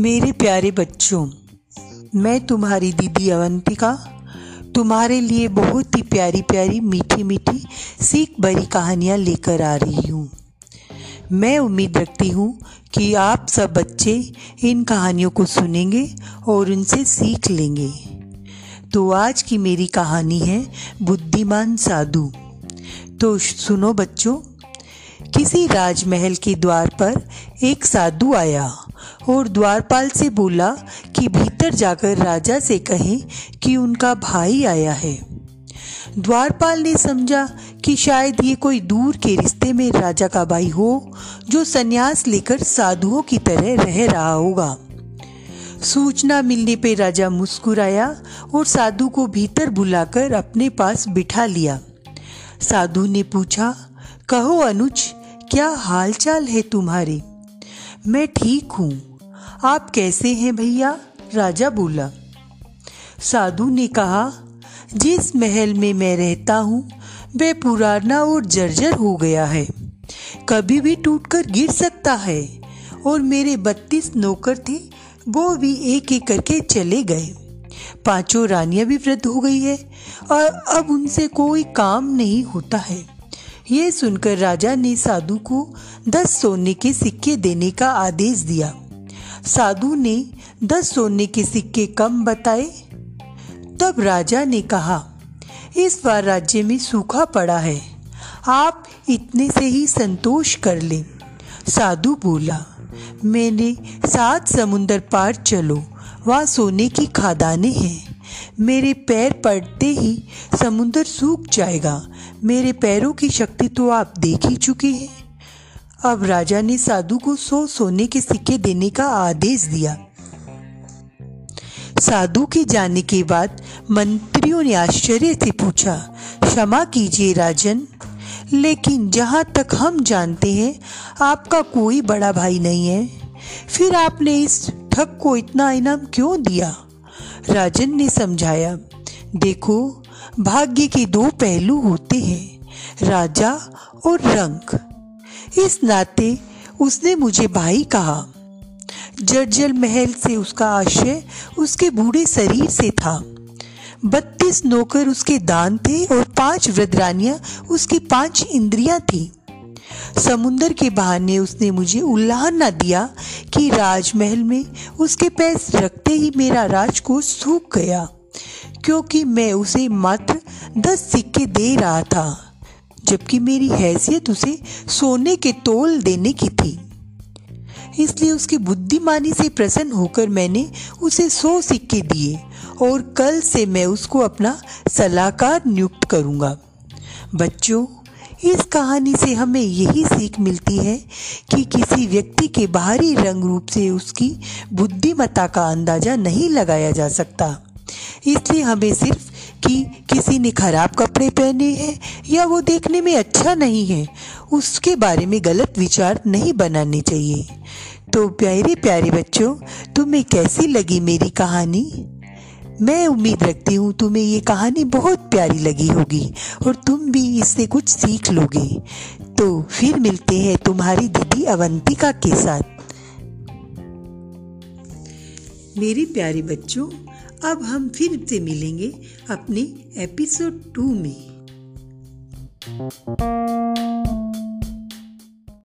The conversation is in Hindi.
मेरे प्यारे बच्चों, मैं तुम्हारी दीदी अवंतिका, तुम्हारे लिए बहुत ही प्यारी प्यारी मीठी मीठी सीख भरी कहानियाँ लेकर आ रही हूँ। मैं उम्मीद रखती हूँ कि आप सब बच्चे इन कहानियों को सुनेंगे और उनसे सीख लेंगे। तो आज की मेरी कहानी है बुद्धिमान साधु। तो सुनो बच्चों, किसी राजमहल के द्वार पर एक साधु आया। और द्वारपाल से बोला कि भीतर जाकर राजा से कहें कि उनका भाई आया है। द्वारपाल ने समझा कि शायद ये कोई दूर के रिश्ते में राजा का भाई हो, जो सन्यास लेकर साधुओं की तरह रह रहा होगा। सूचना मिलने पर राजा मुस्कुराया और साधु को भीतर बुलाकर अपने पास बिठा लिया। साधु ने पूछा, कहो अनुज, क्या हालचाल है तुम्हारे? मैं ठीक हूँ। आप कैसे हैं भैया? राजा बोला। साधु ने कहा, जिस महल में मैं रहता हूँ, वह पुराना और जर्जर हो गया है। कभी भी टूटकर गिर सकता है, और मेरे बत्तीस नौकर थे, वो भी एक एक करके चले गए। पाँचों रानियाँ भी वृद्ध हो गई है, और अब उनसे कोई काम नहीं होता है। ये सुनकर राजा ने साधु को दस सोने के सिक्के देने का आदेश दिया। साधु ने दस सोने के सिक्के कम बताए। तब राजा ने कहा, इस बार राज्य में सूखा पड़ा है। आप इतने से ही संतोष कर लें। साधु बोला, मैंने सात समुंदर पार चलो, वहाँ सोने की खादाने हैं। मेरे पैर पड़ते ही समुंदर सूख जाएगा। मेरे पैरों की शक्ति तो आप देख ही चुके हैं। अब राजा ने साधु को सौ सोने के सिक्के देने का आदेश दिया। साधु के जाने के बाद मंत्रियों ने आश्चर्य से पूछा, क्षमा कीजिए राजन, लेकिन जहाँ तक हम जानते हैं, आपका कोई बड़ा भाई नहीं है। फिर आपने इस ठग को इतना इनाम क्यों दिया? राजन ने समझाया, देखो, भाग्य के दो पहलू होते हैं, राजा और रंग। इस नाते उसने मुझे भाई कहा। जर्जल महल से उसका आशय उसके बूढ़े शरीर से था। बत्तीस नौकर उसके दान थे और पाँच वृद्रानियाँ उसकी पाँच इंद्रियाँ थी। समुंदर के बहाने उसने मुझे उल्लाह न दिया कि राजमहल में उसके पैस रखते ही मेरा राजकोष सूख गया, क्योंकि मैं उसे मात्र दस सिक्के दे रहा था। जबकि मेरी हैसियत उसे सोने के तोल देने की थी। इसलिए उसकी बुद्धिमानी से प्रसन्न होकर मैंने उसे सौ सिक्के दिए और कल से मैं उसको अपना सलाहकार नियुक्त करूँगा। बच्चों, इस कहानी से हमें यही सीख मिलती है कि किसी व्यक्ति के बाहरी रंग रूप से उसकी बुद्धिमत्ता का अंदाज़ा नहीं लगाया जा सकता। इसलिए हमें सिर्फ़ कि किसी ने खराब कपड़े पहने हैं या वो देखने में अच्छा नहीं है, उसके बारे में गलत विचार नहीं बनाने चाहिए। तो प्यारे प्यारे बच्चों, तुम्हें कैसी लगी मेरी कहानी? मैं उम्मीद रखती हूँ तुम्हें ये कहानी बहुत प्यारी लगी होगी और तुम भी इससे कुछ सीख लोगे। तो फिर मिलते हैं तुम्हारी दीदी अवंतिका के साथ। मेरे प्यारे बच्चों अब हम फिर से मिलेंगे अपने एपिसोड टू में।